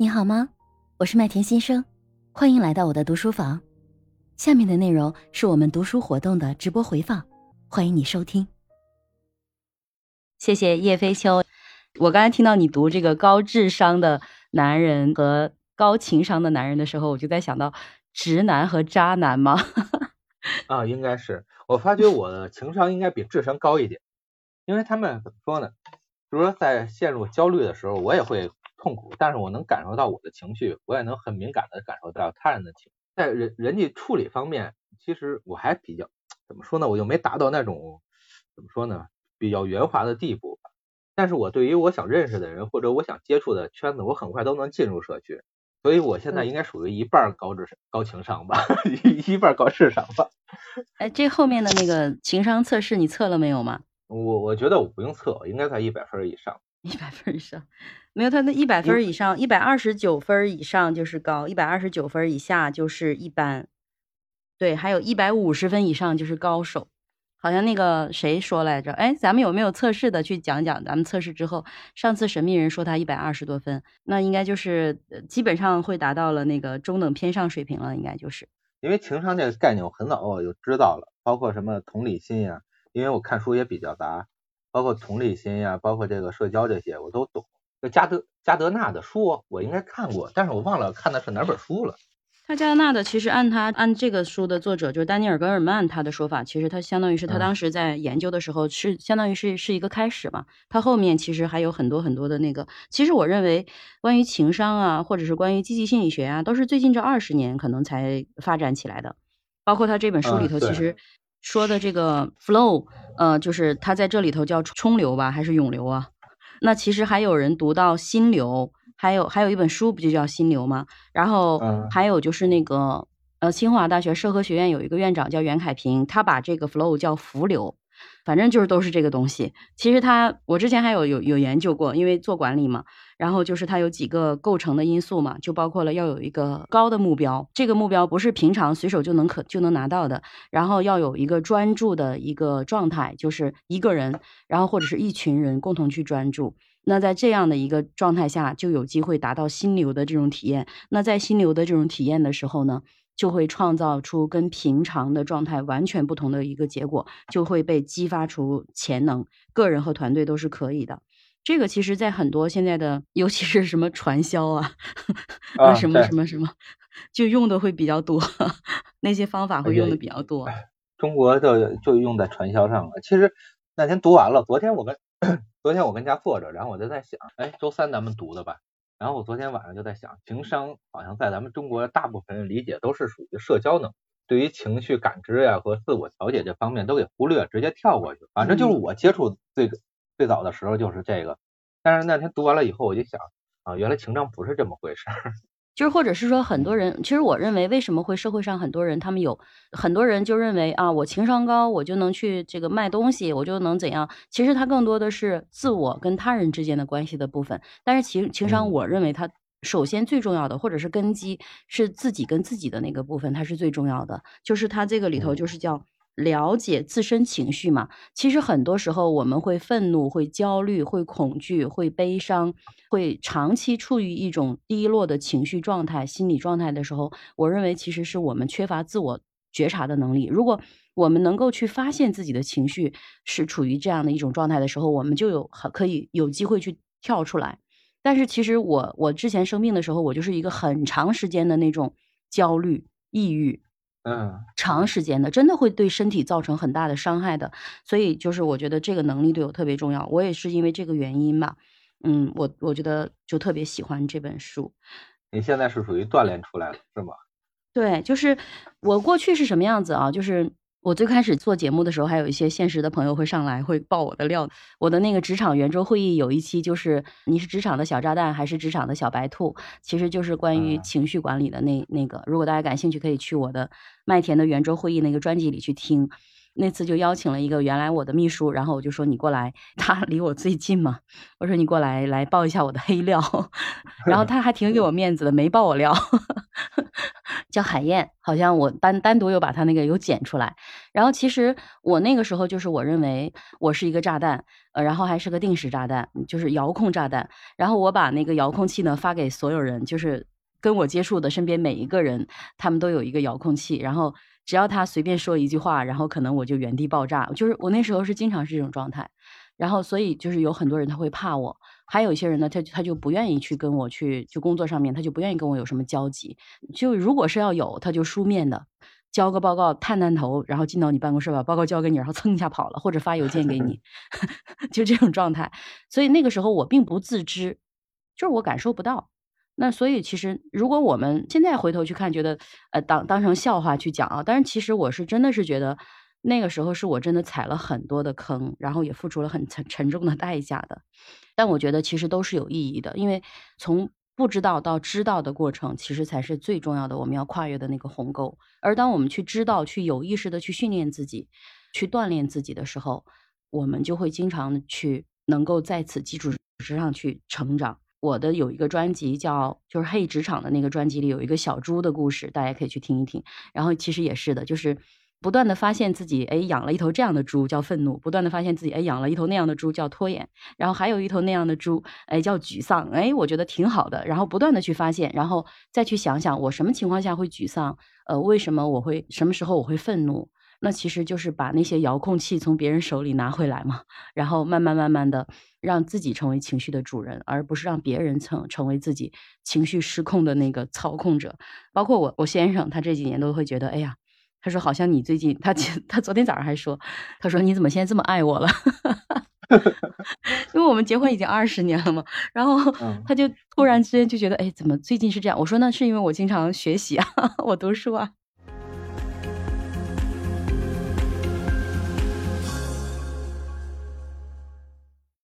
你好吗？我是麦田先生，欢迎来到我的读书房。下面的内容是我们读书活动的直播回放，欢迎你收听。谢谢叶飞秋。我刚才听到你读这个高智商的男人和高情商的男人的时候，我就在想到直男和渣男吗？啊，应该是。我发觉我的情商应该比智商高一点，因为他们怎么说呢？比如说在陷入焦虑的时候，我也会。痛苦，但是我能感受到我的情绪，我也能很敏感的感受到他人的情。在人人际处理方面，其实我还比较怎么说呢？我就没达到那种怎么说呢？比较圆滑的地步。但是我对于我想认识的人或者我想接触的圈子，我很快都能进入社区。所以我现在应该属于一半高智商、高情商吧，一半高智商吧。哎，这后面的那个情商测试你测了没有吗？我我觉得我不用测，应该在一百分以上。一百分以上。没有，他那一百分以上，一百二十九分以上就是高，一百二十九分以下就是一般。对，还有一百五十分以上就是高手。好像那个谁说来着？哎，咱们有没有测试的？去讲讲咱们测试之后，上次神秘人说他一百二十多分，那应该就是基本上会达到了那个中等偏上水平了，应该就是。因为情商这个概念我很早我就知道了，包括什么同理心呀，因为我看书也比较杂，包括同理心呀，包括这个社交这些我都懂。就加德加德纳的书我应该看过，但是我忘了看的是哪本书了。他加德纳的其实按他按这个书的作者就是丹尼尔·戈尔曼他的说法，其实他相当于是他当时在研究的时候是相当于是是一个开始嘛。他后面其实还有很多很多的那个，其实我认为关于情商啊，或者是关于积极心理学啊，都是最近这二十年可能才发展起来的。包括他这本书里头其实说的这个 flow，呃，就是他在这里头叫冲流吧，还是涌流啊？那其实还有人读到心流，还有还有一本书不就叫心流吗？然后还有就是那个呃，清华大学社科学院有一个院长叫袁凯平，他把这个 flow 叫浮流。反正就是都是这个东西。其实它，我之前还有有有研究过，因为做管理嘛。然后就是它有几个构成的因素嘛，就包括了要有一个高的目标，这个目标不是平常随手就能可就能拿到的。然后要有一个专注的一个状态，就是一个人，然后或者是一群人共同去专注。那在这样的一个状态下，就有机会达到心流的这种体验。那在心流的这种体验的时候呢？就会创造出跟平常的状态完全不同的一个结果，就会被激发出潜能。个人和团队都是可以的。这个其实，在很多现在的，尤其是什么传销啊，啊什么什么什么，就用的会比较多。那些方法会用的比较多。中国的就用在传销上了。其实那天读完了，昨天我跟 昨天我跟家坐着，然后我就在想，哎，周三咱们读的吧。然后我昨天晚上就在想，情商好像在咱们中国大部分人理解都是属于社交能力，对于情绪感知呀和自我调节这方面都给忽略，直接跳过去。反正就是我接触最最早的时候就是这个，但是那天读完了以后，我就想啊，原来情商不是这么回事儿。就是，或者是说，很多人，其实我认为，为什么会社会上很多人，他们有很多人就认为啊，我情商高，我就能去这个卖东西，我就能怎样？其实他更多的是自我跟他人之间的关系的部分。但是情情商，我认为它首先最重要的，或者是根基是自己跟自己的那个部分，它是最重要的。就是它这个里头就是叫。了解自身情绪嘛，其实很多时候我们会愤怒、会焦虑、会恐惧、会悲伤，会长期处于一种低落的情绪状态、心理状态的时候，我认为其实是我们缺乏自我觉察的能力。如果我们能够去发现自己的情绪是处于这样的一种状态的时候，我们就有可以有机会去跳出来。但是其实我我之前生病的时候，我就是一个很长时间的那种焦虑、抑郁。嗯，长时间的真的会对身体造成很大的伤害的，所以就是我觉得这个能力对我特别重要。我也是因为这个原因吧，嗯，我我觉得就特别喜欢这本书。你现在是属于锻炼出来的，是吗？对，就是我过去是什么样子啊？就是。我最开始做节目的时候，还有一些现实的朋友会上来会爆我的料。我的那个职场圆桌会议有一期就是你是职场的小炸弹还是职场的小白兔，其实就是关于情绪管理的那那个。如果大家感兴趣，可以去我的麦田的圆桌会议那个专辑里去听。那次就邀请了一个原来我的秘书，然后我就说你过来，他 离我最近嘛，我说你过来来爆一下我的黑料，然后他还挺给我面子的，没爆我料，叫海燕，好像我单单独又把他那个有剪出来，然后其实我那个时候就是我认为我是一个炸弹，呃，然后还是个定时炸弹，就是遥控炸弹。然后我把那个遥控器呢发给所有人，就是跟我接触的身边每一个人，他们都有一个遥控器。然后只要他随便说一句话，然后可能我就原地爆炸。就是我那时候是经常是这种状态。然后所以就是有很多人他会怕我。还有一些人呢，他他就不愿意去跟我去，就工作上面他就不愿意跟我有什么交集。就如果是要有，他就书面的交个报告，探探头，然后进到你办公室把报告交给你，然后蹭一下跑了，或者发邮件给你 就这种状态。所以那个时候我并不自知，就是我感受不到。那所以其实如果我们现在回头去看，觉得呃当当成笑话去讲啊，但是其实我是真的是觉得那个时候是我真的踩了很多的坑，然后也付出了很沉沉重的代价的。但我觉得其实都是有意义的，因为从不知道到知道的过程，其实才是最重要的。我们要跨越的那个鸿沟。而当我们去知道、去有意识的去训练自己、去锻炼自己的时候，我们就会经常去能够在此基础之上去成长。我的有一个专辑叫就是《黑职场》的那个专辑里有一个小猪的故事，大家可以去听一听。然后其实也是的，就是。不断的发现自己，哎，养了一头这样的猪叫愤怒；不断的发现自己，哎，养了一头那样的猪叫拖延；然后还有一头那样的猪，哎，叫沮丧。哎，我觉得挺好的。然后不断的去发现，然后再去想想，我什么情况下会沮丧？呃，为什么我会什么时候我会愤怒？那其实就是把那些遥控器从别人手里拿回来嘛，然后慢慢慢慢的让自己成为情绪的主人，而不是让别人成成为自己情绪失控的那个操控者。包括我，我先生他这几年都会觉得，哎呀。他说：“好像你最近，他 他昨天早上还说，他说你怎么现在这么爱我了？因为我们结婚已经二十年了嘛。然后他就突然之间就觉得，哎，怎么最近是这样？我说那是因为我经常学习啊，我读书啊。